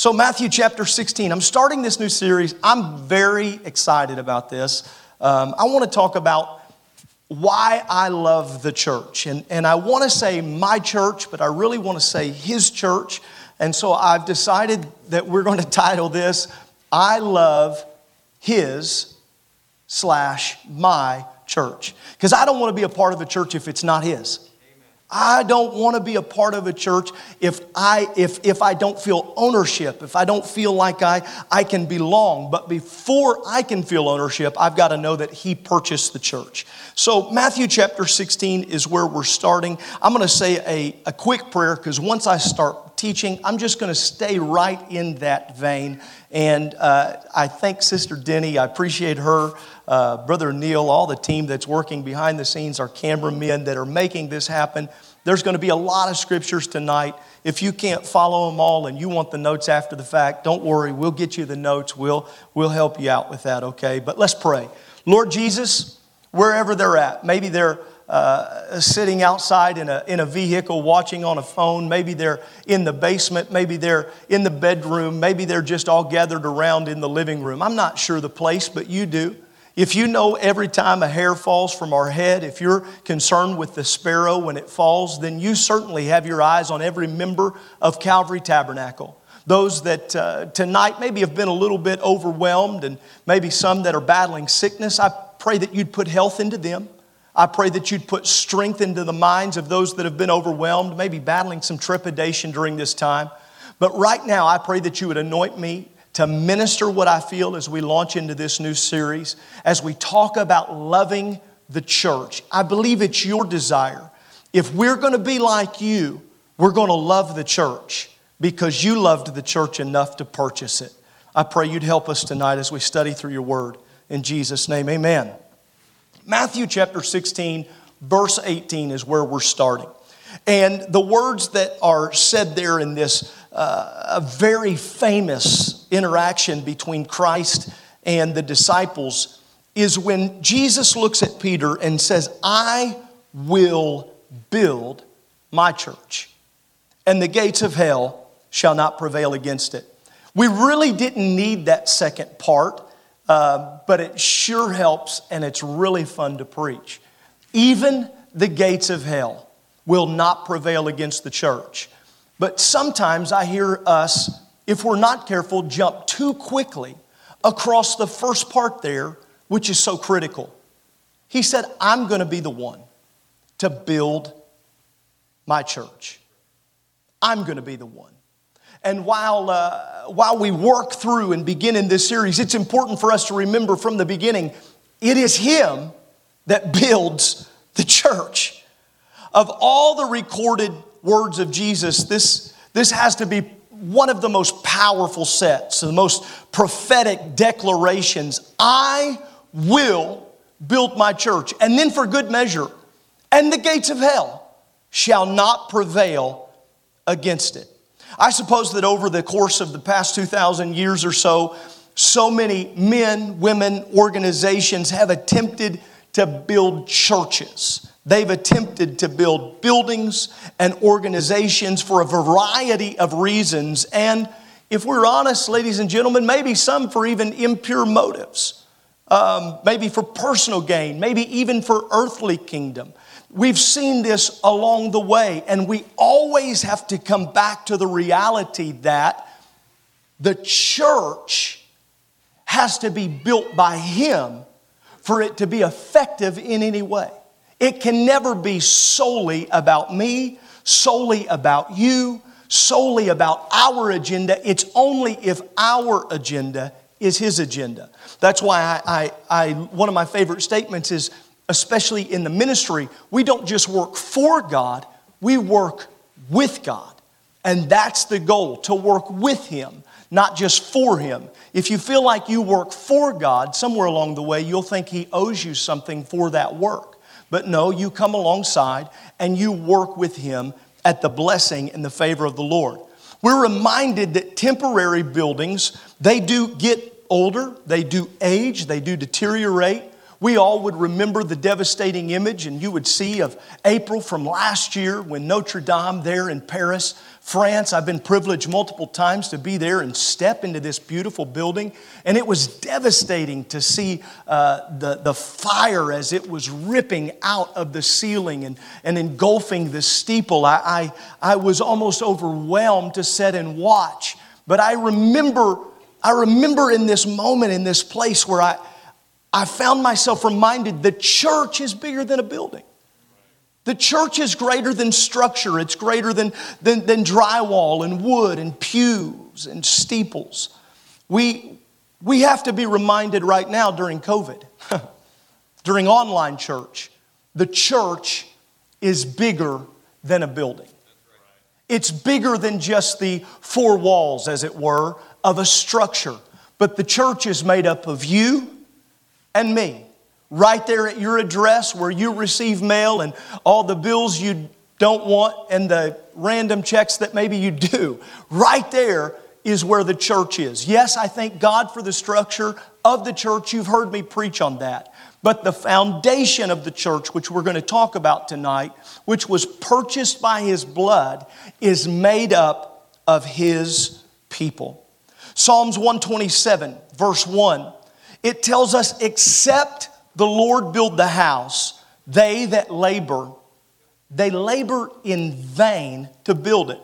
So, Matthew chapter 16, I'm starting this new series. I'm very excited about this. Um, I want to talk about why I love the church. And, and I want to say my church, but I really want to say his church. And so I've decided that we're going to title this, I Love His slash My Church. Because I don't want to be a part of a church if it's not his. I don't want to be a part of a church if I, if, if I don't feel ownership, if I don't feel like I, I can belong. But before I can feel ownership, I've got to know that He purchased the church. So, Matthew chapter 16 is where we're starting. I'm going to say a, a quick prayer because once I start teaching, I'm just going to stay right in that vein. And uh, I thank Sister Denny, I appreciate her uh, Brother Neil, all the team that's working behind the scenes, our cameramen that are making this happen. There's going to be a lot of scriptures tonight. If you can't follow them all and you want the notes after the fact, don't worry. We'll get you the notes. We'll, we'll help you out with that, okay? But let's pray. Lord Jesus, wherever they're at, maybe they're uh, sitting outside in a, in a vehicle watching on a phone. Maybe they're in the basement. Maybe they're in the bedroom. Maybe they're just all gathered around in the living room. I'm not sure the place, but you do. If you know every time a hair falls from our head, if you're concerned with the sparrow when it falls, then you certainly have your eyes on every member of Calvary Tabernacle. Those that uh, tonight maybe have been a little bit overwhelmed, and maybe some that are battling sickness, I pray that you'd put health into them. I pray that you'd put strength into the minds of those that have been overwhelmed, maybe battling some trepidation during this time. But right now, I pray that you would anoint me to minister what I feel as we launch into this new series, as we talk about loving the church. I believe it's your desire. If we're going to be like you, we're going to love the church because you loved the church enough to purchase it. I pray you'd help us tonight as we study through your word. In Jesus' name, amen. Matthew chapter 16, verse 18 is where we're starting. And the words that are said there in this uh, a very famous interaction between Christ and the disciples is when Jesus looks at Peter and says, I will build my church, and the gates of hell shall not prevail against it. We really didn't need that second part, uh, but it sure helps and it's really fun to preach. Even the gates of hell will not prevail against the church. But sometimes I hear us, if we're not careful, jump too quickly across the first part there, which is so critical. He said, I'm going to be the one to build my church. I'm going to be the one. And while, uh, while we work through and begin in this series, it's important for us to remember from the beginning it is Him that builds the church. Of all the recorded words of Jesus, this, this has to be one of the most powerful sets, the most prophetic declarations. I will build my church. And then for good measure, and the gates of hell shall not prevail against it. I suppose that over the course of the past 2,000 years or so, so many men, women, organizations have attempted to build churches. They've attempted to build buildings and organizations for a variety of reasons. And if we're honest, ladies and gentlemen, maybe some for even impure motives, um, maybe for personal gain, maybe even for earthly kingdom. We've seen this along the way, and we always have to come back to the reality that the church has to be built by Him for it to be effective in any way. It can never be solely about me, solely about you, solely about our agenda. It's only if our agenda is his agenda. That's why I, I, I, one of my favorite statements is, especially in the ministry, we don't just work for God, we work with God. And that's the goal, to work with Him, not just for Him. If you feel like you work for God, somewhere along the way, you'll think He owes you something for that work. But no, you come alongside and you work with him at the blessing and the favor of the Lord. We're reminded that temporary buildings, they do get older, they do age, they do deteriorate. We all would remember the devastating image, and you would see of April from last year when Notre Dame, there in Paris, France. I've been privileged multiple times to be there and step into this beautiful building. And it was devastating to see uh, the, the fire as it was ripping out of the ceiling and, and engulfing the steeple. I, I, I was almost overwhelmed to sit and watch. But I remember, I remember in this moment, in this place where I, I found myself reminded the church is bigger than a building. The church is greater than structure, it's greater than, than, than drywall and wood and pews and steeples. We, we have to be reminded right now during COVID, during online church, the church is bigger than a building. It's bigger than just the four walls, as it were, of a structure. But the church is made up of you and me. Right there at your address where you receive mail and all the bills you don't want and the random checks that maybe you do. Right there is where the church is. Yes, I thank God for the structure of the church. You've heard me preach on that. But the foundation of the church, which we're going to talk about tonight, which was purchased by his blood, is made up of his people. Psalms 127, verse 1 it tells us, except the Lord build the house, they that labor, they labor in vain to build it.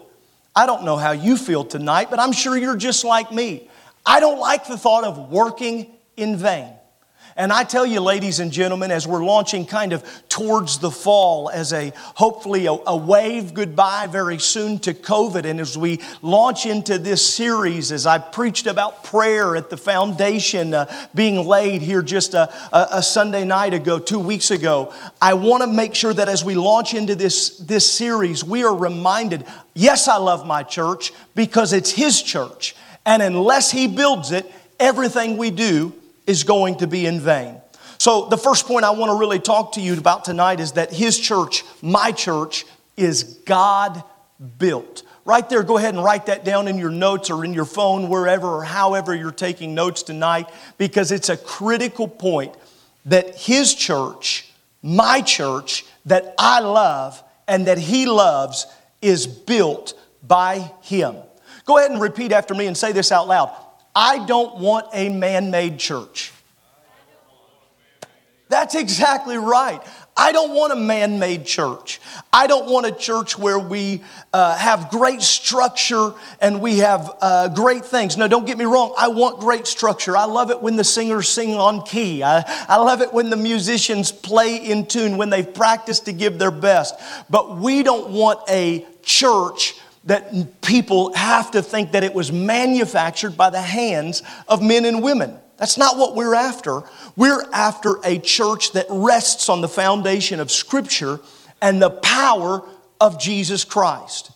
I don't know how you feel tonight, but I'm sure you're just like me. I don't like the thought of working in vain. And I tell you, ladies and gentlemen, as we're launching kind of towards the fall as a hopefully a, a, wave goodbye very soon to COVID, and as we launch into this series, as I preached about prayer at the foundation uh, being laid here just a, a, a Sunday night ago, two weeks ago, I want to make sure that as we launch into this, this series, we are reminded yes, I love my church because it's His church. And unless He builds it, everything we do is going to be in vain. So, the first point I want to really talk to you about tonight is that His church, my church, is God built. Right there, go ahead and write that down in your notes or in your phone, wherever or however you're taking notes tonight, because it's a critical point that His church, my church, that I love and that He loves, is built by Him. Go ahead and repeat after me and say this out loud. I don't want a man made church. That's exactly right. I don't want a man made church. I don't want a church where we uh, have great structure and we have uh, great things. No, don't get me wrong. I want great structure. I love it when the singers sing on key. I, I love it when the musicians play in tune, when they've practiced to give their best. But we don't want a church that people have to think that it was manufactured by the hands of men and women. That's not what we're after. We're after a church that rests on the foundation of Scripture and the power of Jesus Christ.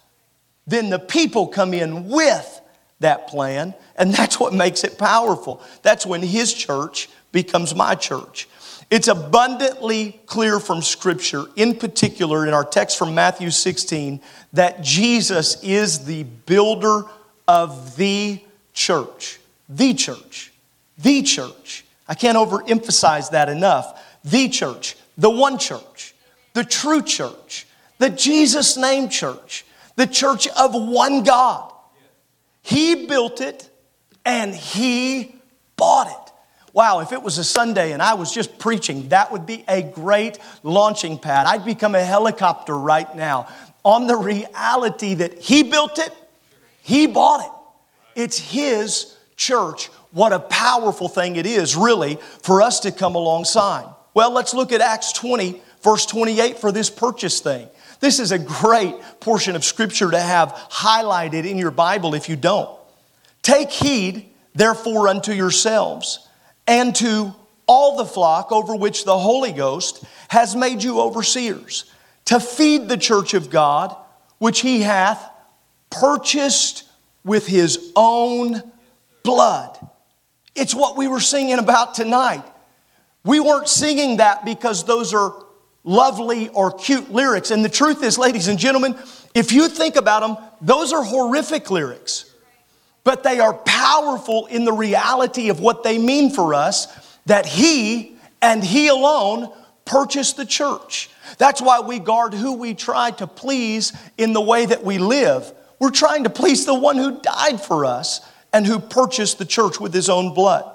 Then the people come in with that plan, and that's what makes it powerful. That's when His church becomes my church. It's abundantly clear from Scripture, in particular in our text from Matthew 16, that Jesus is the builder of the church. The church. The church. I can't overemphasize that enough. The church. The one church. The true church. The Jesus name church. The church of one God. He built it and He bought it. Wow, if it was a Sunday and I was just preaching, that would be a great launching pad. I'd become a helicopter right now on the reality that He built it, He bought it. It's His church. What a powerful thing it is, really, for us to come alongside. Well, let's look at Acts 20, verse 28 for this purchase thing. This is a great portion of Scripture to have highlighted in your Bible if you don't. Take heed, therefore, unto yourselves and to all the flock over which the Holy Ghost has made you overseers, to feed the church of God, which he hath purchased with his own blood. It's what we were singing about tonight. We weren't singing that because those are lovely or cute lyrics. And the truth is, ladies and gentlemen, if you think about them, those are horrific lyrics but they are powerful in the reality of what they mean for us that He and He alone purchased the church. That's why we guard who we try to please in the way that we live. We're trying to please the one who died for us and who purchased the church with his own blood.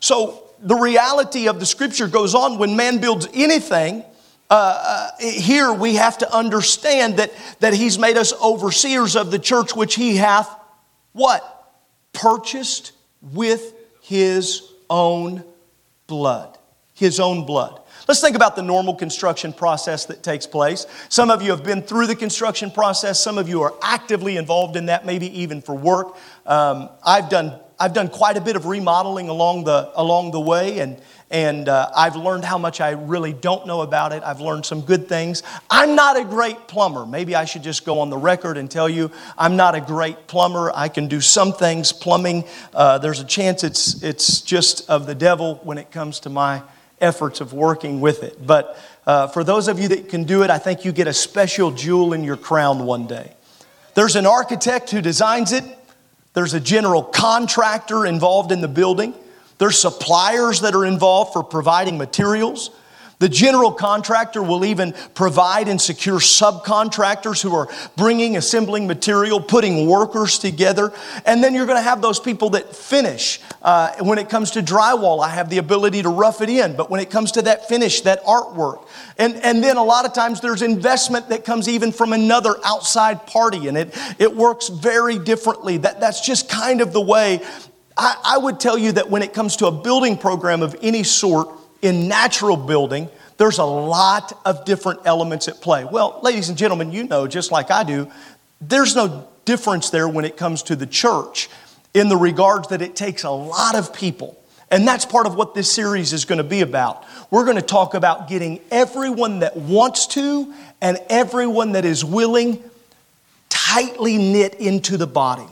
So the reality of the scripture goes on when man builds anything. Uh, uh, here we have to understand that, that he's made us overseers of the church which he hath what? Purchased with his own blood. His own blood. Let's think about the normal construction process that takes place. Some of you have been through the construction process, some of you are actively involved in that, maybe even for work. Um, I've, done, I've done quite a bit of remodeling along the, along the way, and, and uh, I've learned how much I really don't know about it. I've learned some good things. I'm not a great plumber. Maybe I should just go on the record and tell you I'm not a great plumber. I can do some things. Plumbing, uh, there's a chance it's, it's just of the devil when it comes to my efforts of working with it. But uh, for those of you that can do it, I think you get a special jewel in your crown one day. There's an architect who designs it, there's a general contractor involved in the building, there's suppliers that are involved for providing materials. The general contractor will even provide and secure subcontractors who are bringing, assembling material, putting workers together. And then you're going to have those people that finish. Uh, when it comes to drywall, I have the ability to rough it in. But when it comes to that finish, that artwork, and, and then a lot of times there's investment that comes even from another outside party, and it, it works very differently. That, that's just kind of the way. I, I would tell you that when it comes to a building program of any sort, in natural building, there's a lot of different elements at play. Well, ladies and gentlemen, you know, just like I do, there's no difference there when it comes to the church in the regards that it takes a lot of people. And that's part of what this series is going to be about. We're going to talk about getting everyone that wants to and everyone that is willing tightly knit into the body.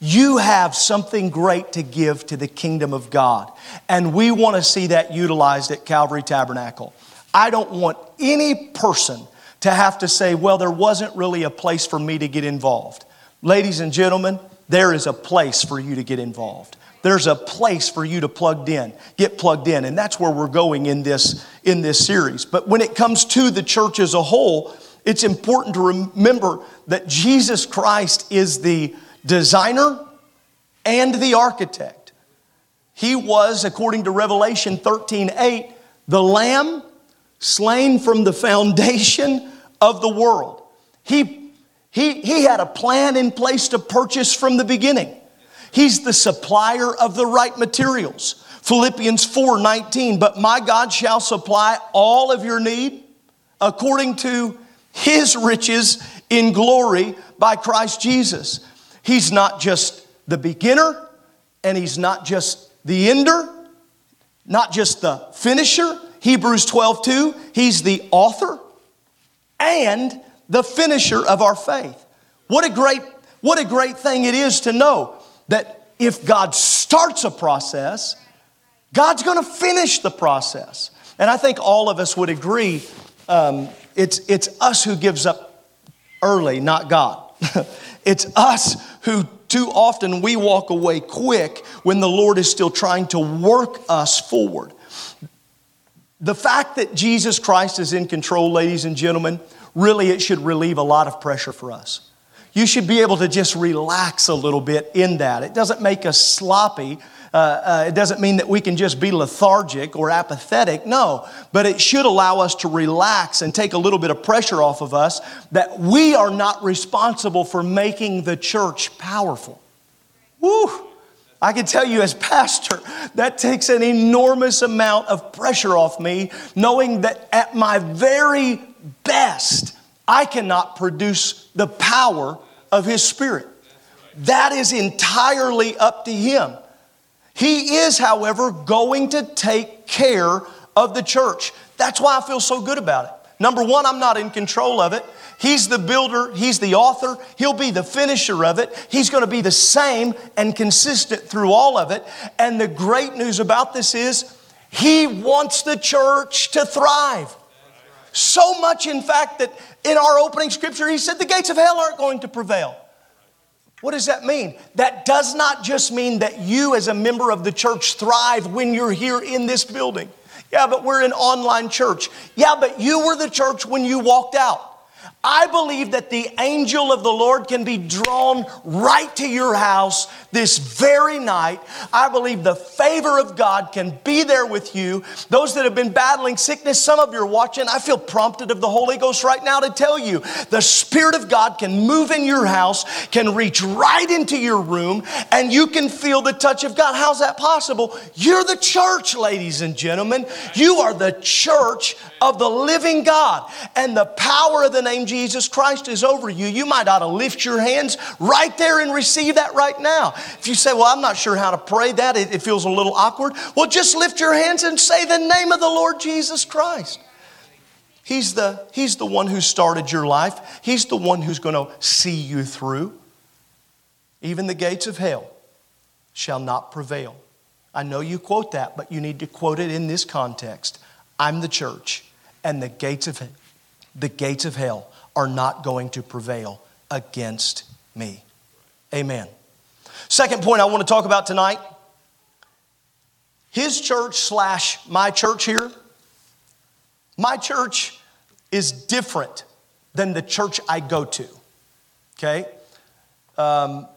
You have something great to give to the kingdom of God. And we want to see that utilized at Calvary Tabernacle. I don't want any person to have to say, well, there wasn't really a place for me to get involved. Ladies and gentlemen, there is a place for you to get involved. There's a place for you to plugged in, get plugged in, and that's where we're going in this in this series. But when it comes to the church as a whole, it's important to remember that Jesus Christ is the designer and the architect. He was, according to Revelation 13 8, the lamb slain from the foundation of the world. He, he, he had a plan in place to purchase from the beginning. He's the supplier of the right materials. Philippians 4 19, but my God shall supply all of your need according to his riches in glory by Christ Jesus. He's not just the beginner, and He's not just the ender, not just the finisher. Hebrews 12, 2, He's the author and the finisher of our faith. What a great, what a great thing it is to know that if God starts a process, God's going to finish the process. And I think all of us would agree um, it's, it's us who gives up early, not God. it's us who too often we walk away quick when the Lord is still trying to work us forward. The fact that Jesus Christ is in control, ladies and gentlemen, really it should relieve a lot of pressure for us. You should be able to just relax a little bit in that. It doesn't make us sloppy, uh, uh, it doesn't mean that we can just be lethargic or apathetic. No, but it should allow us to relax and take a little bit of pressure off of us that we are not responsible for making the church powerful. Woo! I can tell you as pastor, that takes an enormous amount of pressure off me, knowing that at my very best, I cannot produce the power of His Spirit. That is entirely up to Him. He is, however, going to take care of the church. That's why I feel so good about it. Number one, I'm not in control of it. He's the builder, He's the author, He'll be the finisher of it. He's going to be the same and consistent through all of it. And the great news about this is He wants the church to thrive. So much, in fact, that in our opening scripture, He said the gates of hell aren't going to prevail. What does that mean? That does not just mean that you, as a member of the church, thrive when you're here in this building. Yeah, but we're an online church. Yeah, but you were the church when you walked out. I believe that the angel of the Lord can be drawn right to your house this very night. I believe the favor of God can be there with you. Those that have been battling sickness, some of you are watching. I feel prompted of the Holy Ghost right now to tell you the Spirit of God can move in your house, can reach right into your room, and you can feel the touch of God. How's that possible? You're the church, ladies and gentlemen. You are the church of the living God, and the power of the name Jesus Christ is over you. You might ought to lift your hands right there and receive that right now. If you say, Well, I'm not sure how to pray that, it, it feels a little awkward, well, just lift your hands and say the name of the Lord Jesus Christ. He's the, he's the one who started your life. He's the one who's going to see you through. Even the gates of hell shall not prevail. I know you quote that, but you need to quote it in this context. I'm the church, and the gates of the gates of hell are not going to prevail against me. Amen. Second point I want to talk about tonight his church slash my church here. My church is different than the church I go to. Okay? Um,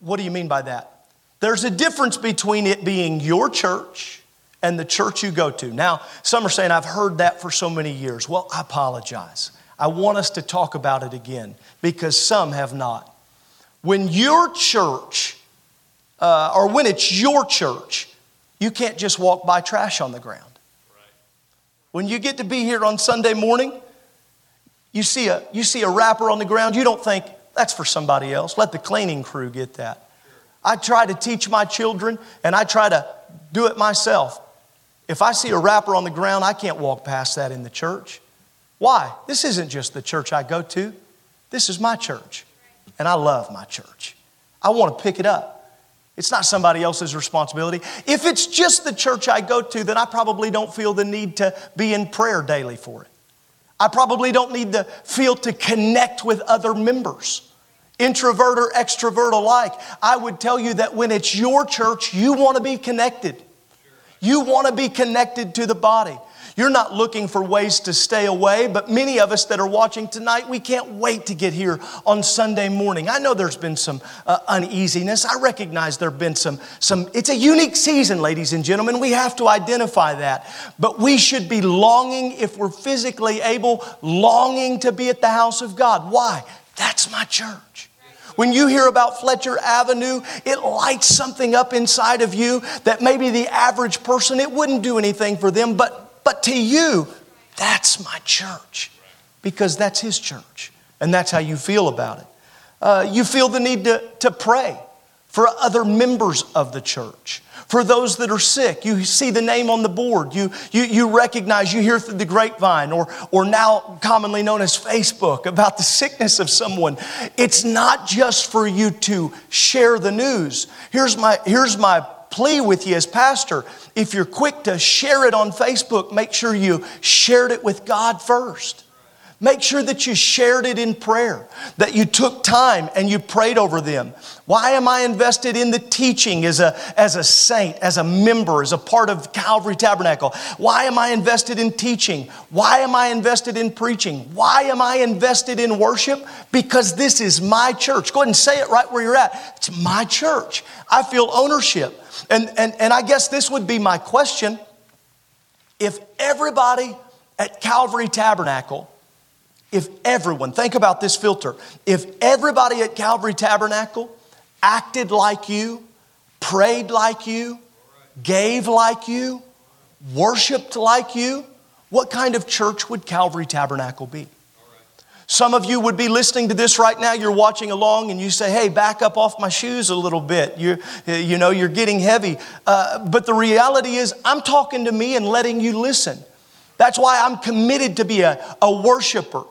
what do you mean by that? There's a difference between it being your church and the church you go to. Now, some are saying, I've heard that for so many years. Well, I apologize. I want us to talk about it again because some have not. When your church, uh, or when it's your church, you can't just walk by trash on the ground. When you get to be here on Sunday morning, you see, a, you see a wrapper on the ground, you don't think, that's for somebody else. Let the cleaning crew get that. I try to teach my children and I try to do it myself. If I see a wrapper on the ground, I can't walk past that in the church. Why? This isn't just the church I go to, this is my church. And I love my church. I want to pick it up. It's not somebody else's responsibility. If it's just the church I go to, then I probably don't feel the need to be in prayer daily for it. I probably don't need to feel to connect with other members, introvert or extrovert alike. I would tell you that when it's your church, you want to be connected. You want to be connected to the body. You're not looking for ways to stay away, but many of us that are watching tonight, we can't wait to get here on Sunday morning. I know there's been some uh, uneasiness. I recognize there have been some, some, it's a unique season, ladies and gentlemen. We have to identify that. But we should be longing, if we're physically able, longing to be at the house of God. Why? That's my church. When you hear about Fletcher Avenue, it lights something up inside of you that maybe the average person, it wouldn't do anything for them, but but to you, that's my church because that's his church. And that's how you feel about it. Uh, you feel the need to, to pray for other members of the church, for those that are sick. You see the name on the board. You, you, you recognize, you hear through the grapevine or, or now commonly known as Facebook about the sickness of someone. It's not just for you to share the news. Here's my, here's my plea with you as pastor if you're quick to share it on Facebook, make sure you shared it with God first. Make sure that you shared it in prayer, that you took time and you prayed over them. Why am I invested in the teaching as a, as a saint, as a member, as a part of Calvary Tabernacle? Why am I invested in teaching? Why am I invested in preaching? Why am I invested in worship? Because this is my church. Go ahead and say it right where you're at. It's my church. I feel ownership. And, and, and I guess this would be my question. If everybody at Calvary Tabernacle, if everyone, think about this filter, if everybody at Calvary Tabernacle acted like you, prayed like you, gave like you, worshiped like you, what kind of church would Calvary Tabernacle be? Some of you would be listening to this right now. You're watching along and you say, hey, back up off my shoes a little bit. You, you know, you're getting heavy. Uh, but the reality is, I'm talking to me and letting you listen. That's why I'm committed to be a, a worshiper.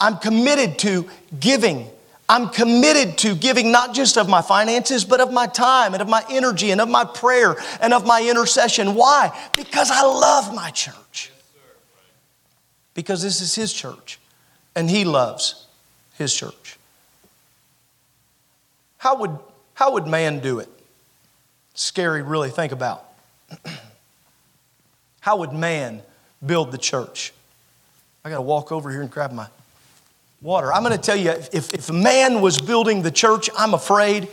I'm committed to giving. I'm committed to giving not just of my finances, but of my time and of my energy and of my prayer and of my intercession. Why? Because I love my church. Because this is His church and He loves His church. How would, how would man do it? Scary, really, think about. How would man build the church? I got to walk over here and grab my water. I'm going to tell you if, if man was building the church, I'm afraid,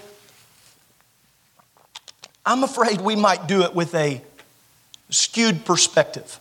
I'm afraid we might do it with a skewed perspective.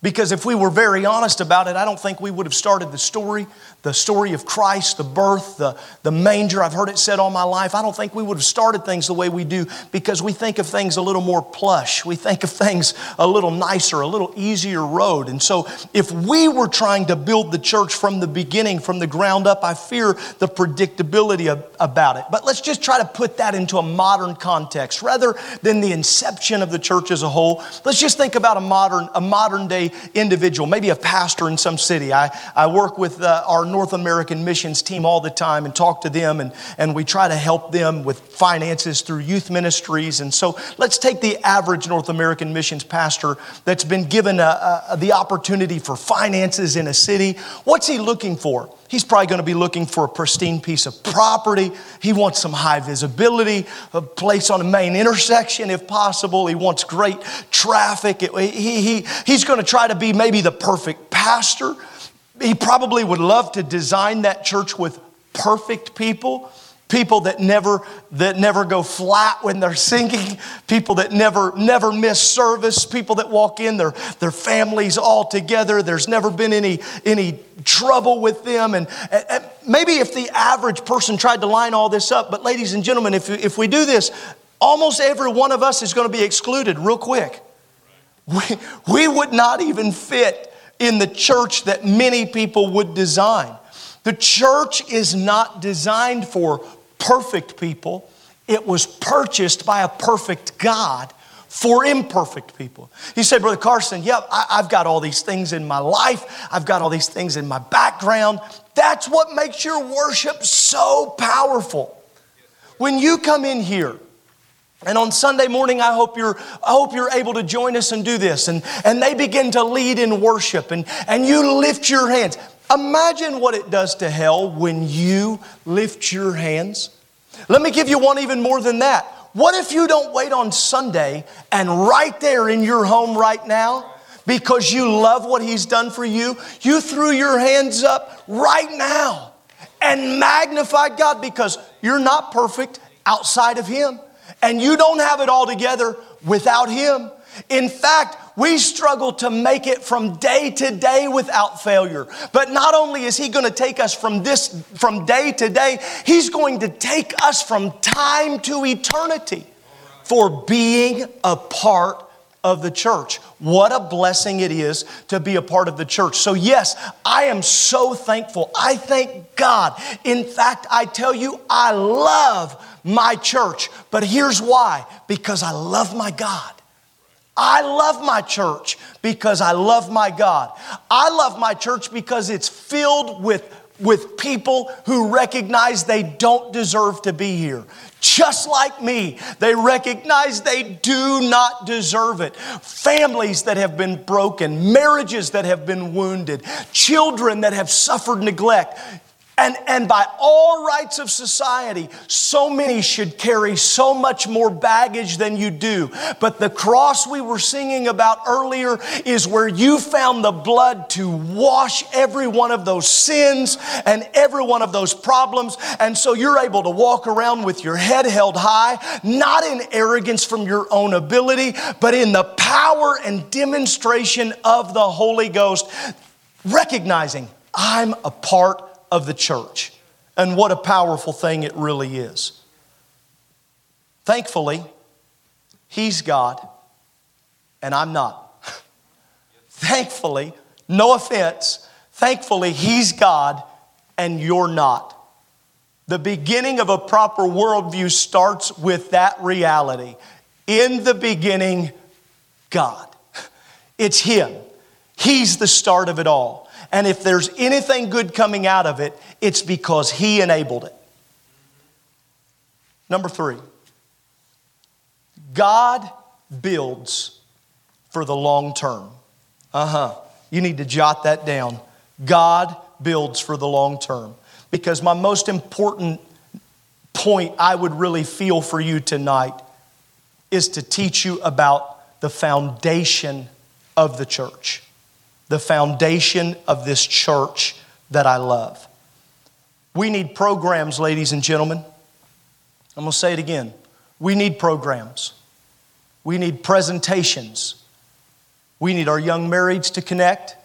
Because if we were very honest about it, I don't think we would have started the story, the story of Christ, the birth, the, the manger. I've heard it said all my life. I don't think we would have started things the way we do because we think of things a little more plush. We think of things a little nicer, a little easier road. And so if we were trying to build the church from the beginning, from the ground up, I fear the predictability of, about it. But let's just try to put that into a modern context rather than the inception of the church as a whole. Let's just think about a modern, a modern day individual, maybe a pastor in some city. I, I work with uh, our North American missions team all the time and talk to them, and, and we try to help them with finances through youth ministries. And so let's take the average North American missions pastor that's been given a, a, the opportunity for finances in a city. What's he looking for? He's probably going to be looking for a pristine piece of property. He wants some high visibility, a place on a main intersection if possible. He wants great traffic. He, he, he's going to try to be maybe the perfect pastor. He probably would love to design that church with perfect people people that never that never go flat when they're singing. People that never never miss service. People that walk in their their families all together. There's never been any any trouble with them. And, and maybe if the average person tried to line all this up but ladies and gentlemen if if we do this almost every one of us is going to be excluded real quick. We, we would not even fit in the church that many people would design. The church is not designed for perfect people, it was purchased by a perfect God for imperfect people. He said, Brother Carson, yep, I, have got all these things in my life, I've got all these things in my background. That's what makes your worship so powerful. When you come in here, and on Sunday morning, I hope you're, I hope you're able to join us and do this. And, and they begin to lead in worship, and, and you lift your hands. Imagine what it does to hell when you lift your hands. Let me give you one even more than that. What if you don't wait on Sunday and right there in your home right now, because you love what He's done for you, you threw your hands up right now and magnified God because you're not perfect outside of Him and you don't have it all together without Him. In fact, we struggle to make it from day to day without failure. But not only is He going to take us from this, from day to day, He's going to take us from time to eternity for being a part of the church. What a blessing it is to be a part of the church. So, yes, I am so thankful. I thank God. In fact, I tell you, I love my church. But here's why because I love my God. I love my church because I love my God. I love my church because it's filled with, with people who recognize they don't deserve to be here. Just like me, they recognize they do not deserve it. Families that have been broken, marriages that have been wounded, children that have suffered neglect. And, and by all rights of society, so many should carry so much more baggage than you do. But the cross we were singing about earlier is where you found the blood to wash every one of those sins and every one of those problems. And so you're able to walk around with your head held high, not in arrogance from your own ability, but in the power and demonstration of the Holy Ghost, recognizing I'm a part of the church. And what a powerful thing it really is. Thankfully, He's God and I'm not. thankfully, no offense, thankfully, He's God and you're not. The beginning of a proper worldview starts with that reality. In the beginning, God. It's Him. He's the start of it all. And if there's anything good coming out of it, it's because He enabled it. Number three, God builds for the long term. Uh huh. You need to jot that down. God builds for the long term. Because my most important point I would really feel for you tonight is to teach you about the foundation of the church, the foundation of this church that I love. We need programs, ladies and gentlemen. I'm going to say it again. We need programs. We need presentations. We need our young marrieds to connect.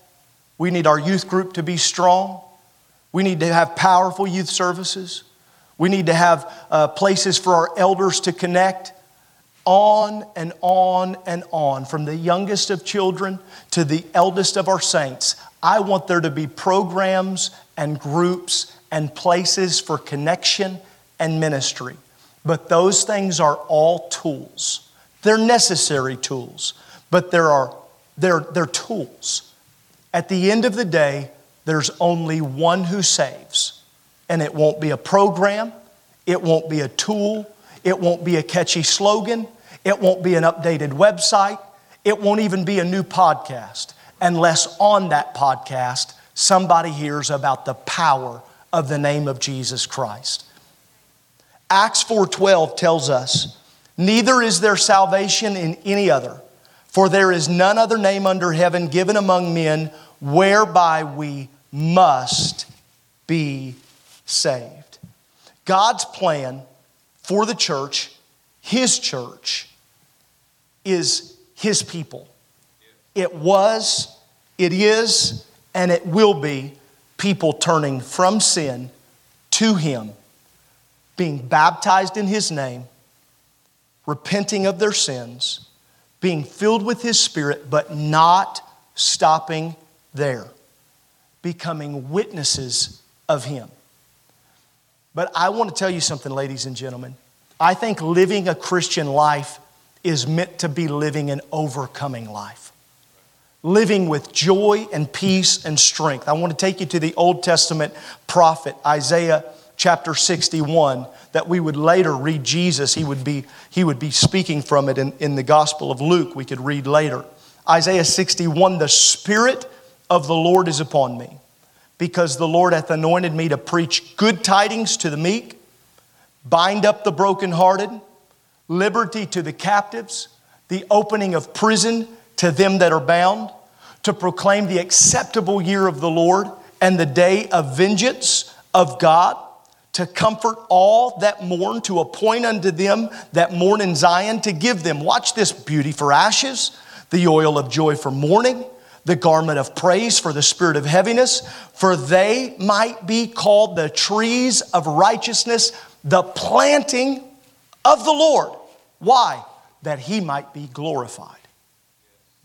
We need our youth group to be strong. We need to have powerful youth services. We need to have uh, places for our elders to connect. On and on and on, from the youngest of children to the eldest of our saints. I want there to be programs and groups and places for connection and ministry. But those things are all tools. They're necessary tools, but there are, they're, they're tools. At the end of the day, there's only one who saves. And it won't be a program, it won't be a tool, it won't be a catchy slogan, it won't be an updated website, it won't even be a new podcast, unless on that podcast somebody hears about the power of the name of Jesus Christ. Acts 4:12 tells us, "Neither is there salvation in any other, for there is none other name under heaven given among men whereby we must be saved." God's plan for the church, his church, is his people. It was, it is, and it will be people turning from sin to him being baptized in His name, repenting of their sins, being filled with His Spirit, but not stopping there, becoming witnesses of Him. But I want to tell you something, ladies and gentlemen. I think living a Christian life is meant to be living an overcoming life. Living with joy and peace and strength. I want to take you to the Old Testament prophet, Isaiah chapter 61 that we would later read Jesus. He would be, he would be speaking from it in, in the Gospel of Luke, we could read later. Isaiah 61 The Spirit of the Lord is upon me, because the Lord hath anointed me to preach good tidings to the meek, bind up the brokenhearted, liberty to the captives, the opening of prison to them that are bound, to proclaim the acceptable year of the Lord and the day of vengeance of God to comfort all that mourn, to appoint unto them that mourn in Zion, to give them, watch this, beauty for ashes, the oil of joy for mourning, the garment of praise for the spirit of heaviness, for they might be called the trees of righteousness, the planting of the Lord. Why? That he might be glorified.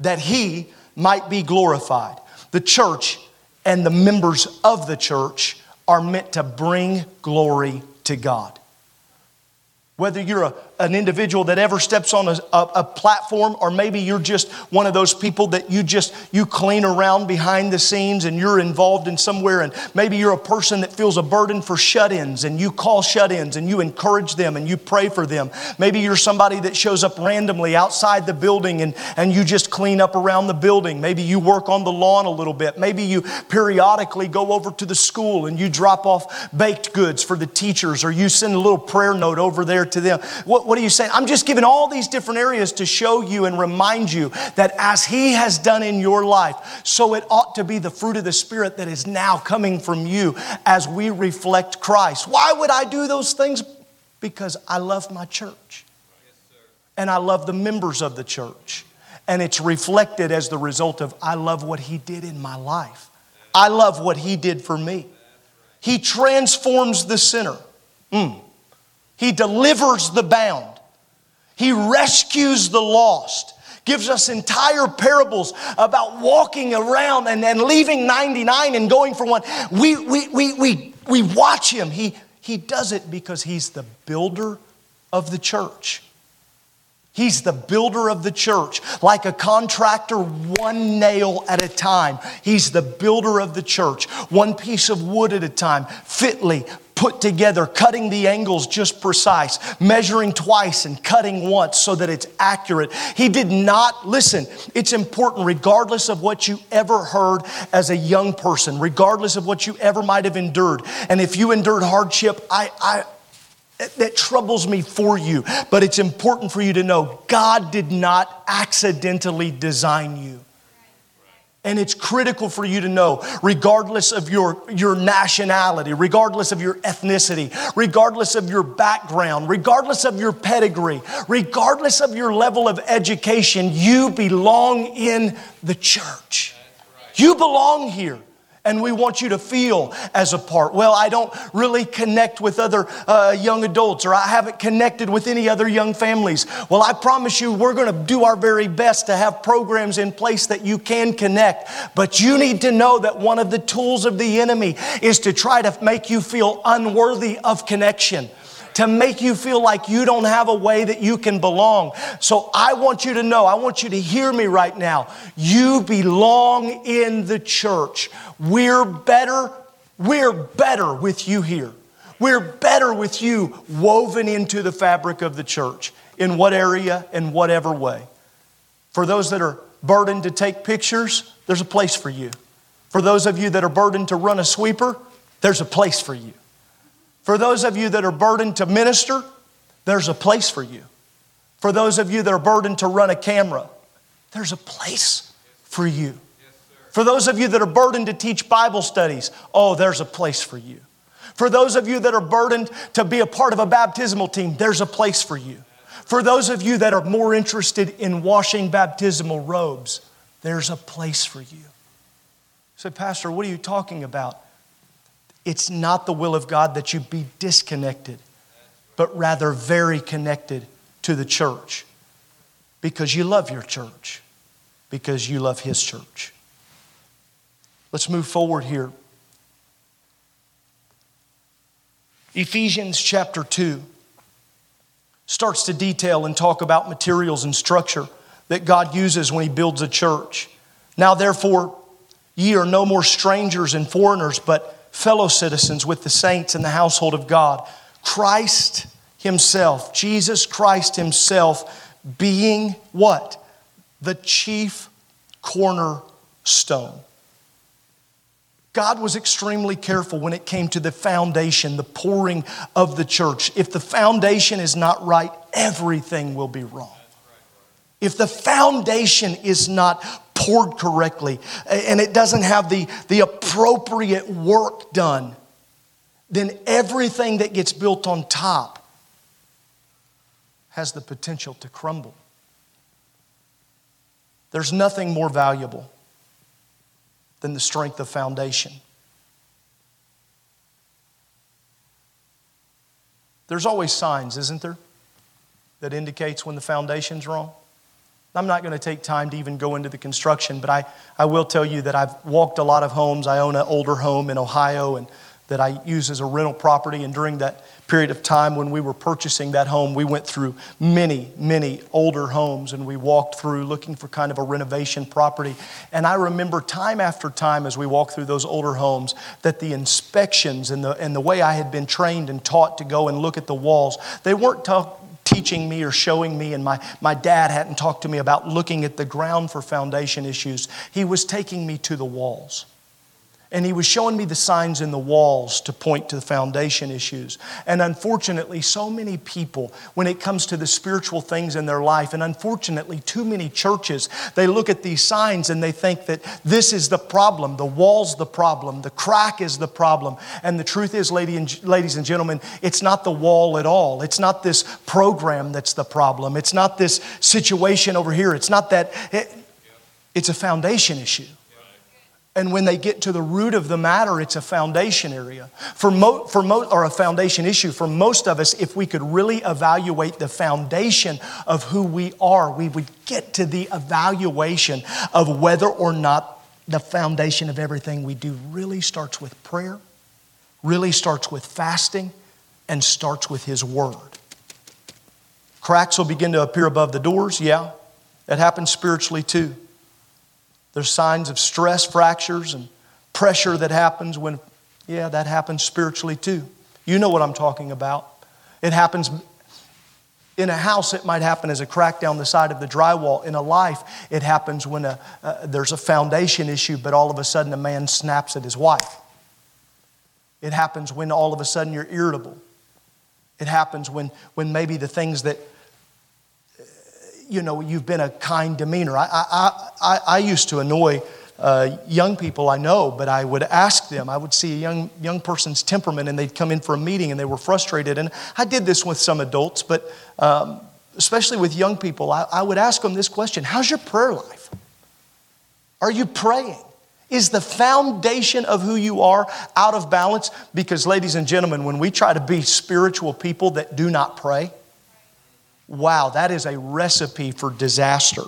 That he might be glorified. The church and the members of the church are meant to bring glory to God. Whether you're a, an individual that ever steps on a, a, a, platform or maybe you're just one of those people that you just you clean around behind the scenes and you're involved in somewhere and maybe you're a person that feels a burden for shut-ins and you call shut-ins and you encourage them and you pray for them. Maybe you're somebody that shows up randomly outside the building and, and you just clean up around the building. Maybe you work on the lawn a little bit. Maybe you periodically go over to the school and you drop off baked goods for the teachers or you send a little prayer note over there to them. What, what are you saying? I'm just giving all these different areas to show you and remind you that as He has done in your life, so it ought to be the fruit of the Spirit that is now coming from you as we reflect Christ. Why would I do those things? Because I love my church. And I love the members of the church. And it's reflected as the result of I love what He did in my life. I love what He did for me. He transforms the sinner. Mm. He delivers the bound. He rescues the lost. Gives us entire parables about walking around and then leaving 99 and going for one. We, we, we, we, we watch him. He, he does it because he's the builder of the church. He's the builder of the church. Like a contractor, one nail at a time. He's the builder of the church, one piece of wood at a time, fitly put together, cutting the angles just precise, measuring twice and cutting once so that it's accurate. He did not, listen, it's important regardless of what you ever heard as a young person, regardless of what you ever might have endured. And if you endured hardship, I, I, that troubles me for you, but it's important for you to know God did not accidentally design you. And it's critical for you to know, regardless of your, your nationality, regardless of your ethnicity, regardless of your background, regardless of your pedigree, regardless of your level of education, you belong in the church. You belong here and we want you to feel as a part. Well, I don't really connect with other uh, young adults, or I haven't connected with any other young families. Well, I promise you, we're going to do our very best to have programs in place that you can connect. But you need to know that one of the tools of the enemy is to try to make you feel unworthy of connection to make you feel like you don't have a way that you can belong. So I want you to know, I want you to hear me right now. You belong in the church. We're better, we're better with you here. We're better with you woven into the fabric of the church in what area, in whatever way. For those that are burdened to take pictures, there's a place for you. For those of you that are burdened to run a sweeper, there's a place for you. For those of you that are burdened to minister, there's a place for you. For those of you that are burdened to run a camera, there's a place for you. For those of you that are burdened to teach Bible studies, oh, there's a place for you. For those of you that are burdened to be a part of a baptismal team, there's a place for you. For those of you that are more interested in washing baptismal robes, there's a place for you. Say, Pastor, what are you talking about? It's not the will of God that you be disconnected, but rather very connected to the church because you love your church, because you love His church. Let's move forward here. Ephesians chapter 2 starts to detail and talk about materials and structure that God uses when He builds a church. Now, therefore, ye are no more strangers and foreigners, but fellow citizens with the saints in the household of God. Christ Himself, Jesus Christ Himself, being what? The chief cornerstone. God was extremely careful when it came to the foundation, the pouring of the church. If the foundation is not right, everything will be wrong. If the foundation is not poured correctly and it doesn't have the, the appropriate work done, then everything that gets built on top has the potential to crumble. There's nothing more valuable than the strength of foundation. There's always signs, isn't there, that indicates when the foundation's wrong? I'm not going to take time to even go into the construction, but I, I will tell you that I've walked a lot of homes. I own an older home in Ohio and that I use as a rental property. And during that period of time when we were purchasing that home, we went through many, many older homes and we walked through looking for kind of a renovation property. And I remember time after time as we walked through those older homes that the inspections and the, and the way I had been trained and taught to go and look at the walls, they weren't tough teaching me or showing me, and my, my dad hadn't talked to me about looking at the ground for foundation issues. He was taking me to the walls. And he was showing me the signs in the walls to point to the foundation issues. And unfortunately, so many people, when it comes to the spiritual things in their life, and unfortunately, too many churches, they look at these signs and they think that this is the problem. The wall's the problem. The crack is the problem. And the truth is, ladies and gentlemen, it's not the wall at all. It's not this program that's the problem. It's not this situation over here. It's not that. It, it's a foundation issue. And when they get to the root of the matter, it's a foundation area. For, mo- for mo- or a foundation issue. For most of us, if we could really evaluate the foundation of who we are, we would get to the evaluation of whether or not the foundation of everything we do really starts with prayer, really starts with fasting, and starts with His Word. Cracks will begin to appear above the doors, yeah. That happens spiritually too. There's signs of stress fractures and pressure that happens when, yeah, that happens spiritually too. You know what I'm talking about. It happens in a house, it might happen as a crack down the side of the drywall. In a life, it happens when a, uh, there's a foundation issue, but all of a sudden a man snaps at his wife. It happens when all of a sudden you're irritable. It happens when, when maybe the things that you know, you've been a kind demeanor. I, I, I, I used to annoy uh, young people I know, but I would ask them. I would see a young, young person's temperament and they'd come in for a meeting and they were frustrated. And I did this with some adults, but um, especially with young people, I, I would ask them this question How's your prayer life? Are you praying? Is the foundation of who you are out of balance? Because, ladies and gentlemen, when we try to be spiritual people that do not pray, wow, that is a recipe for disaster.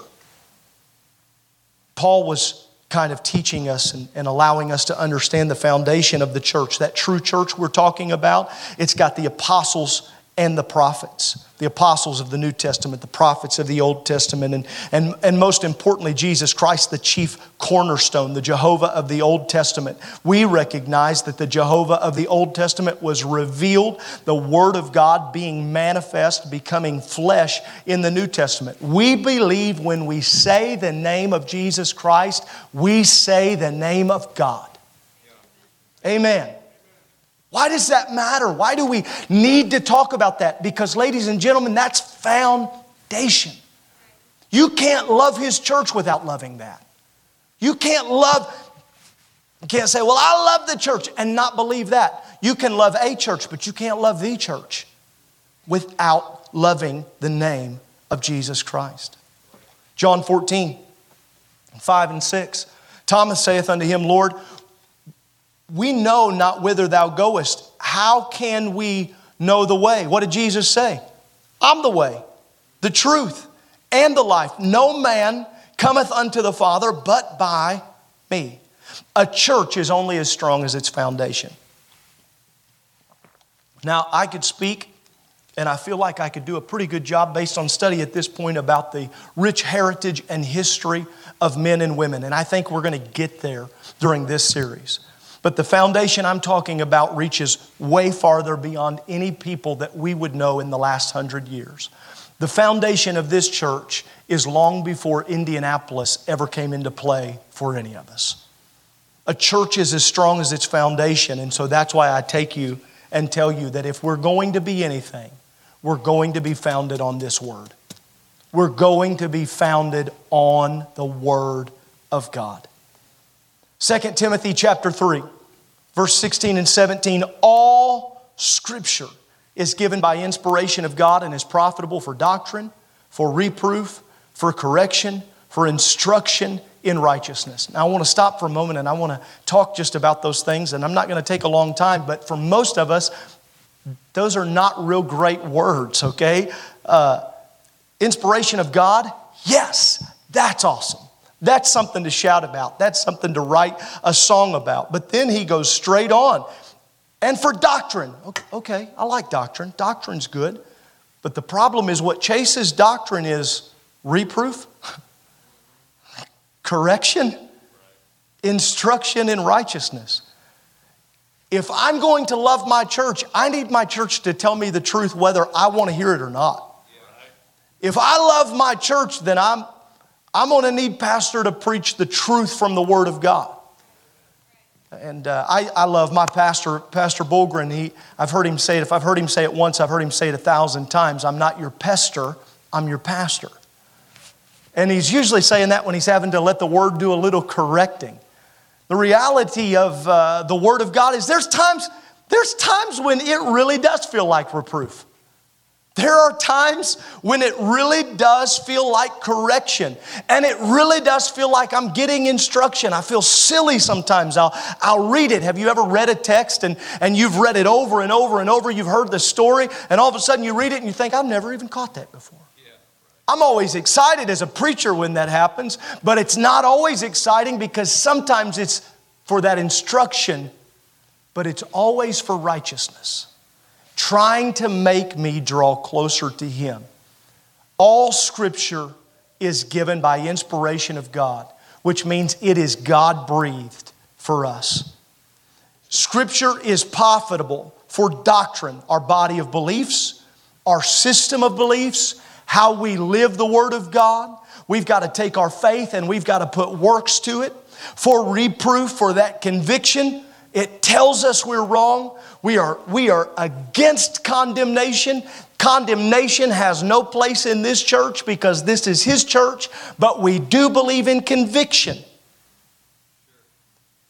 Paul was kind of teaching us and, and, allowing us to understand the foundation of the church. That true church we're talking about, it's got the apostles and the prophets, the apostles of the New Testament, the prophets of the Old Testament, and, and, and most importantly, Jesus Christ, the chief cornerstone, the Jehovah of the Old Testament. We recognize that the Jehovah of the Old Testament was revealed, the Word of God being manifest, becoming flesh in the New Testament. We believe when we say the name of Jesus Christ, we say the name of God. Amen. Why does that matter? Why do we need to talk about that? Because, ladies and gentlemen, that's foundation. You can't love His church without loving that. You can't love, you can't say, Well, I love the church and not believe that. You can love a church, but you can't love the church without loving the name of Jesus Christ. John 14, 5 and 6. Thomas saith unto him, Lord, we know not whither thou goest. How can we know the way? What did Jesus say? I'm the way, the truth, and the life. No man cometh unto the Father but by me. A church is only as strong as its foundation. Now, I could speak, and I feel like I could do a pretty good job based on study at this point about the rich heritage and history of men and women, and I think we're going to get there during this series. But the foundation I'm talking about reaches way farther beyond any people that we would know in the last hundred years. The foundation of this church is long before Indianapolis ever came into play for any of us. A church is as strong as its foundation, and so that's why I take you and tell you that if we're going to be anything, we're going to be founded on this word. We're going to be founded on the word of God. 2 Timothy chapter 3, verse 16 and 17, all scripture is given by inspiration of God and is profitable for doctrine, for reproof, for correction, for instruction in righteousness. Now, I want to stop for a moment and I want to talk just about those things, and I'm not going to take a long time, but for most of us, those are not real great words, okay? Uh, inspiration of God, yes, that's awesome. That's something to shout about. That's something to write a song about. But then he goes straight on. And for doctrine, okay, I like doctrine. Doctrine's good. But the problem is what chases doctrine is reproof, correction, instruction in righteousness. If I'm going to love my church, I need my church to tell me the truth whether I want to hear it or not. If I love my church, then I'm, I'm going to need pastor to preach the truth from the Word of God. And uh, I, I love my pastor, Pastor Bulgren. He, I've heard him say it. If I've heard him say it once, I've heard him say it a thousand times. I'm not your pester, I'm your pastor. And he's usually saying that when he's having to let the Word do a little correcting. The reality of uh, the Word of God is there's times, there's times when it really does feel like reproof. There are times when it really does feel like correction and it really does feel like I'm getting instruction. I feel silly sometimes. I'll, I'll read it. Have you ever read a text and, and you've read it over and over and over? You've heard the story and all of a sudden you read it and you think, I've never even caught that before. I'm always excited as a preacher when that happens, but it's not always exciting because sometimes it's for that instruction, but it's always for righteousness trying to make me draw closer to Him. All scripture is given by inspiration of God, which means it is God breathed for us. Scripture is profitable for doctrine, our body of beliefs, our system of beliefs, how we live the Word of God. We've got to take our faith and we've got to put works to it for reproof, for that conviction. It tells us we're wrong. We are, we are against condemnation. Condemnation has no place in this church because this is His church, but we do believe in conviction.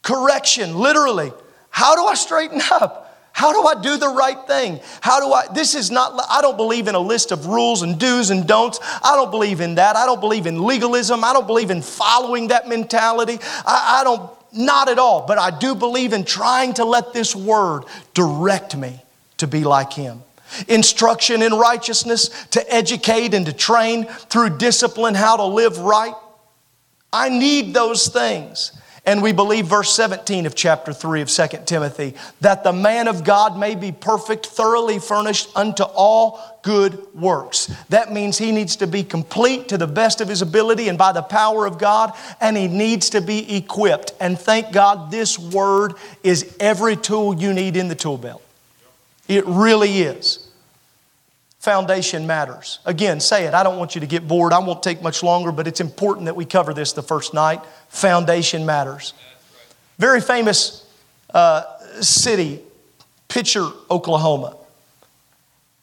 Correction, literally. How do I straighten up? How do I do the right thing? How do I? This is not, I don't believe in a list of rules and do's and don'ts. I don't believe in that. I don't believe in legalism. I don't believe in following that mentality. I, I don't, not at all. But I do believe in trying to let this word direct me to be like Him. Instruction in righteousness, to educate and to train through discipline how to live right. I need those things. And we believe verse 17 of chapter 3 of 2 Timothy that the man of God may be perfect, thoroughly furnished unto all good works. That means he needs to be complete to the best of his ability and by the power of God, and he needs to be equipped. And thank God this word is every tool you need in the tool belt. It really is. Foundation matters. Again, say it. I don't want you to get bored. I won't take much longer, but it's important that we cover this the first night. Foundation matters. Very famous uh, city, Picher, Oklahoma.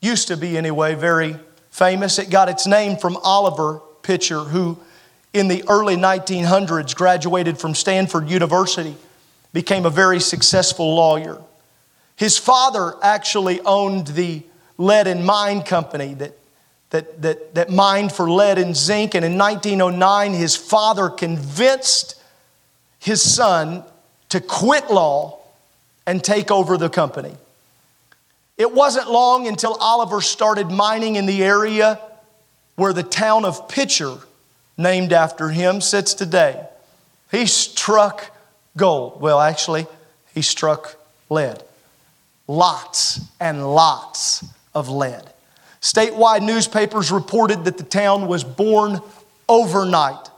Used to be, anyway, very famous. It got its name from Oliver Picher, who in the early 1900s graduated from Stanford University, became a very successful lawyer. His father actually owned the lead and mine company that, that, that, that mined for lead and zinc. And in 1909, his father convinced his son to quit law and take over the company. It wasn't long until Oliver started mining in the area where the town of Picher, named after him, sits today. He struck gold. Well, actually, he struck lead. Lots and lots of lead. Statewide newspapers reported that the town was born overnight.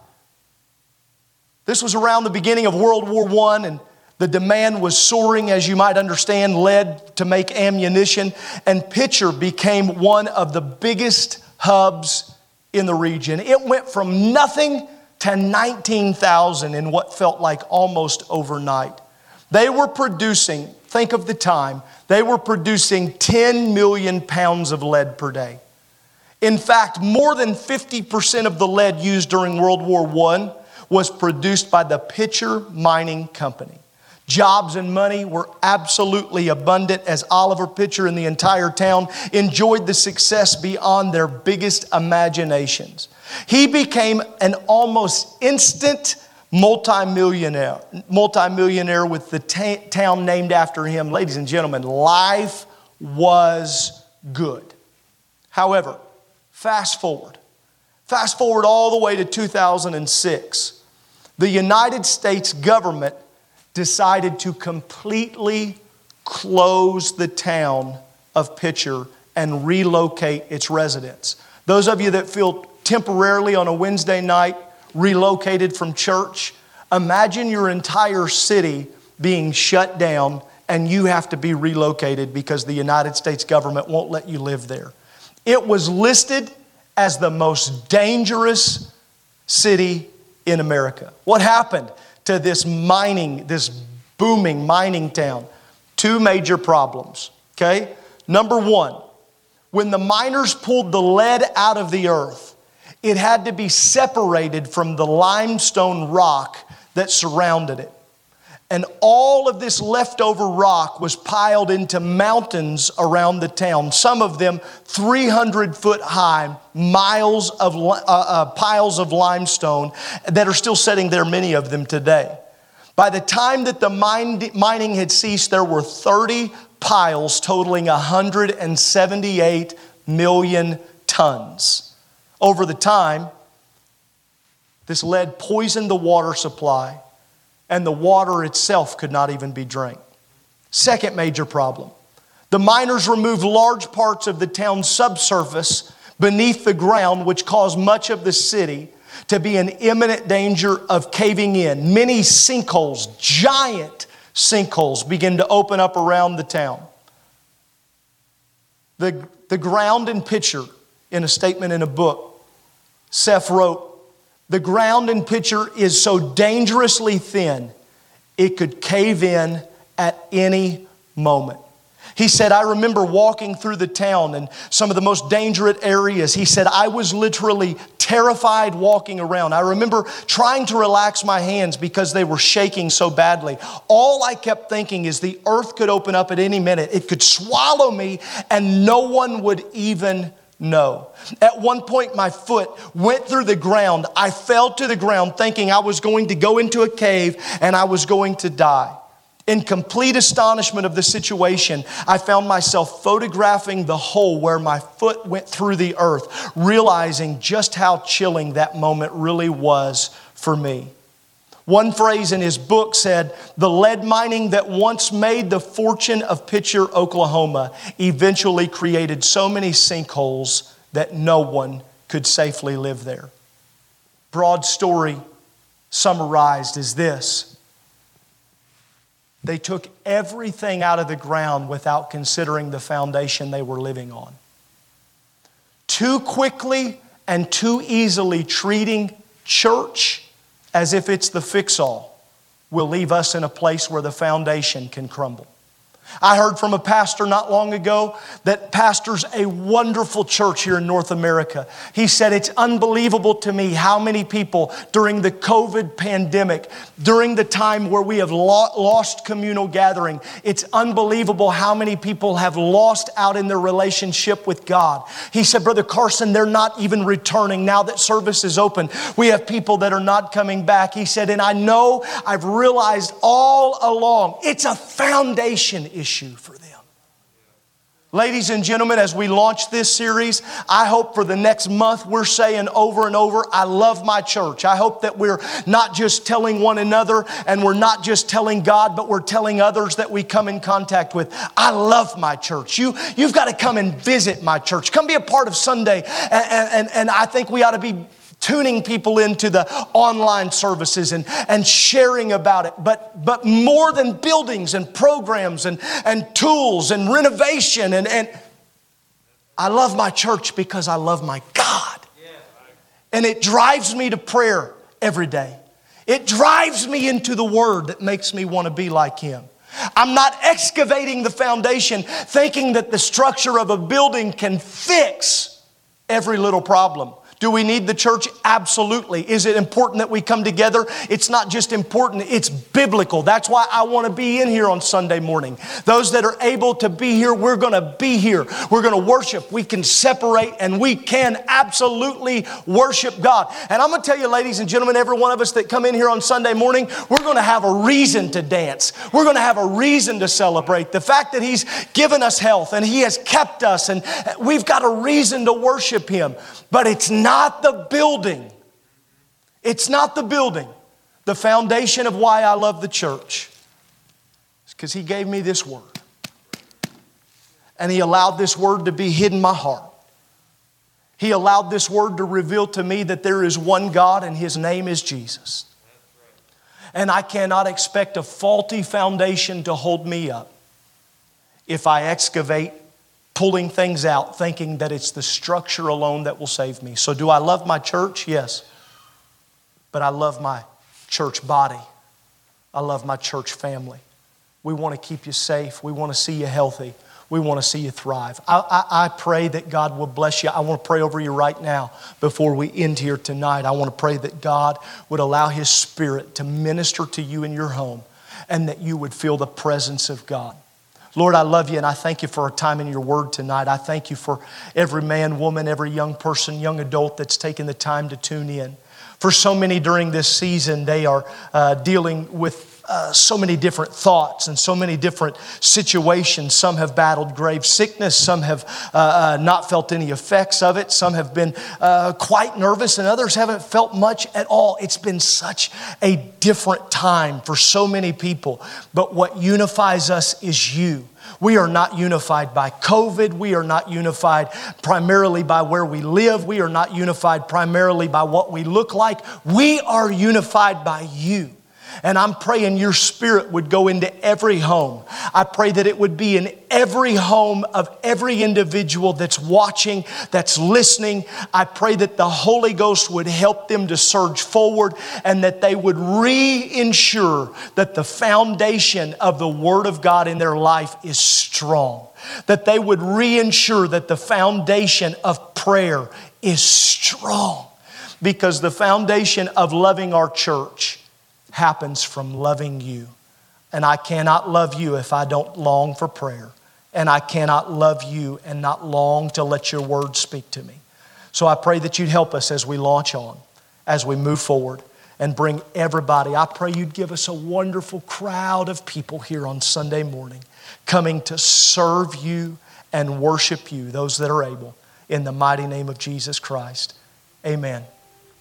This was around the beginning of World War I, and the demand was soaring, as you might understand, lead to make ammunition, and Picher became one of the biggest hubs in the region. It went from nothing to 19,000 in what felt like almost overnight. They were producing, think of the time, they were producing 10 million pounds of lead per day. In fact, more than 50% of the lead used during World War I was produced by the Picher Mining Company. Jobs and money were absolutely abundant as Oliver Picher and the entire town enjoyed the success beyond their biggest imaginations. He became an almost instant multimillionaire, multimillionaire with the town named after him. Ladies and gentlemen, life was good. However, fast forward. Fast forward all the way to 2006. The United States government decided to completely close the town of Picher and relocate its residents. Those of you that feel temporarily on a Wednesday night relocated from church. Imagine your entire city being shut down and you have to be relocated because the United States government won't let you live there. It was listed as the most dangerous city in America. What happened to this mining, this booming mining town? Two major problems, okay? Number one, when the miners pulled the lead out of the earth, it had to be separated from the limestone rock that surrounded it. And all of this leftover rock was piled into mountains around the town, some of them 300 foot high, miles of uh, uh, piles of limestone that are still sitting there, many of them today. By the time that the mine, mining had ceased, there were 30 piles totaling 178 million tons. Over the time, this lead poisoned the water supply, and the water itself could not even be drank. Second major problem the miners removed large parts of the town's subsurface beneath the ground, which caused much of the city to be in imminent danger of caving in. Many sinkholes, giant sinkholes, began to open up around the town. The, the ground in Picher, in a statement in a book, Seth wrote, The ground in Picher is so dangerously thin, it could cave in at any moment. He said, I remember walking through the town and some of the most dangerous areas. He said, I was literally terrified walking around. I remember trying to relax my hands because they were shaking so badly. All I kept thinking is the earth could open up at any minute, it could swallow me, and no one would even know. At one point, my foot went through the ground. I fell to the ground thinking I was going to go into a cave and I was going to die. In complete astonishment of the situation, I found myself photographing the hole where my foot went through the earth, realizing just how chilling that moment really was for me. One phrase in his book said, The lead mining that once made the fortune of Picher, Oklahoma, eventually created so many sinkholes that no one could safely live there. Broad story summarized is this they took everything out of the ground without considering the foundation they were living on. Too quickly and too easily treating church as if it's the fix all will leave us in a place where the foundation can crumble. I heard from a pastor not long ago that pastors a wonderful church here in North America. He said, It's unbelievable to me how many people during the COVID pandemic, during the time where we have lost communal gathering, it's unbelievable how many people have lost out in their relationship with God. He said, Brother Carson, they're not even returning now that service is open. We have people that are not coming back. He said, And I know I've realized all along it's a foundation issue for them. Ladies and gentlemen, as we launch this series, I hope for the next month we're saying over and over, I love my church. I hope that we're not just telling one another and we're not just telling God, but we're telling others that we come in contact with. I love my church. You, you've got to come and visit my church. Come be a part of Sunday. And, and, and I think we ought to be tuning people into the online services and, and sharing about it. But, but more than buildings and programs and, and tools and renovation. And, and I love my church because I love my God. And it drives me to prayer every day. It drives me into the Word that makes me want to be like Him. I'm not excavating the foundation thinking that the structure of a building can fix every little problem. Do we need the church? Absolutely. Is it important that we come together? It's not just important, it's biblical. That's why I want to be in here on Sunday morning. Those that are able to be here, we're going to be here. We're going to worship. We can separate and we can absolutely worship God. And I'm going to tell you, ladies and gentlemen, every one of us that come in here on Sunday morning, we're going to have a reason to dance. We're going to have a reason to celebrate. The fact that He's given us health and He has kept us, and we've got a reason to worship Him. But it's not the building. It's not the building. The foundation of why I love the church is because He gave me this word. And He allowed this word to be hidden in my heart. He allowed this word to reveal to me that there is one God and His name is Jesus. And I cannot expect a faulty foundation to hold me up if I excavate pulling things out, thinking that it's the structure alone that will save me. So, do I love my church? Yes. But I love my church body, I love my church family. We want to keep you safe, we want to see you healthy. We want to see you thrive. I, I, I, pray that God will bless you. I want to pray over you right now before we end here tonight. I want to pray that God would allow His Spirit to minister to you in your home and that you would feel the presence of God. Lord, I love you and I thank you for our time in your word tonight. I thank you for every man, woman, every young person, young adult that's taken the time to tune in. For so many during this season, they are uh, dealing with uh, so many different thoughts and so many different situations. Some have battled grave sickness, some have uh, uh, not felt any effects of it, some have been uh, quite nervous, and others haven't felt much at all. It's been such a different time for so many people. But what unifies us is you. We are not unified by COVID. We are not unified primarily by where we live. We are not unified primarily by what we look like. We are unified by you. And I'm praying your spirit would go into every home. I pray that it would be in every home of every individual that's watching, that's listening. I pray that the Holy Ghost would help them to surge forward and that they would re-ensure that the foundation of the Word of God in their life is strong. That they would re-ensure that the foundation of prayer is strong. Because the foundation of loving our church happens from loving you. And I cannot love you if I don't long for prayer. And I cannot love you and not long to let your word speak to me. So I pray that you'd help us as we launch on, as we move forward, and bring everybody. I pray you'd give us a wonderful crowd of people here on Sunday morning coming to serve you and worship you, those that are able, in the mighty name of Jesus Christ. Amen.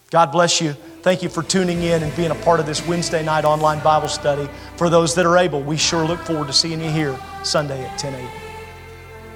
God bless you. Thank you for tuning in and being a part of this Wednesday night online Bible study. For those that are able, we sure look forward to seeing you here Sunday at 10 a.m.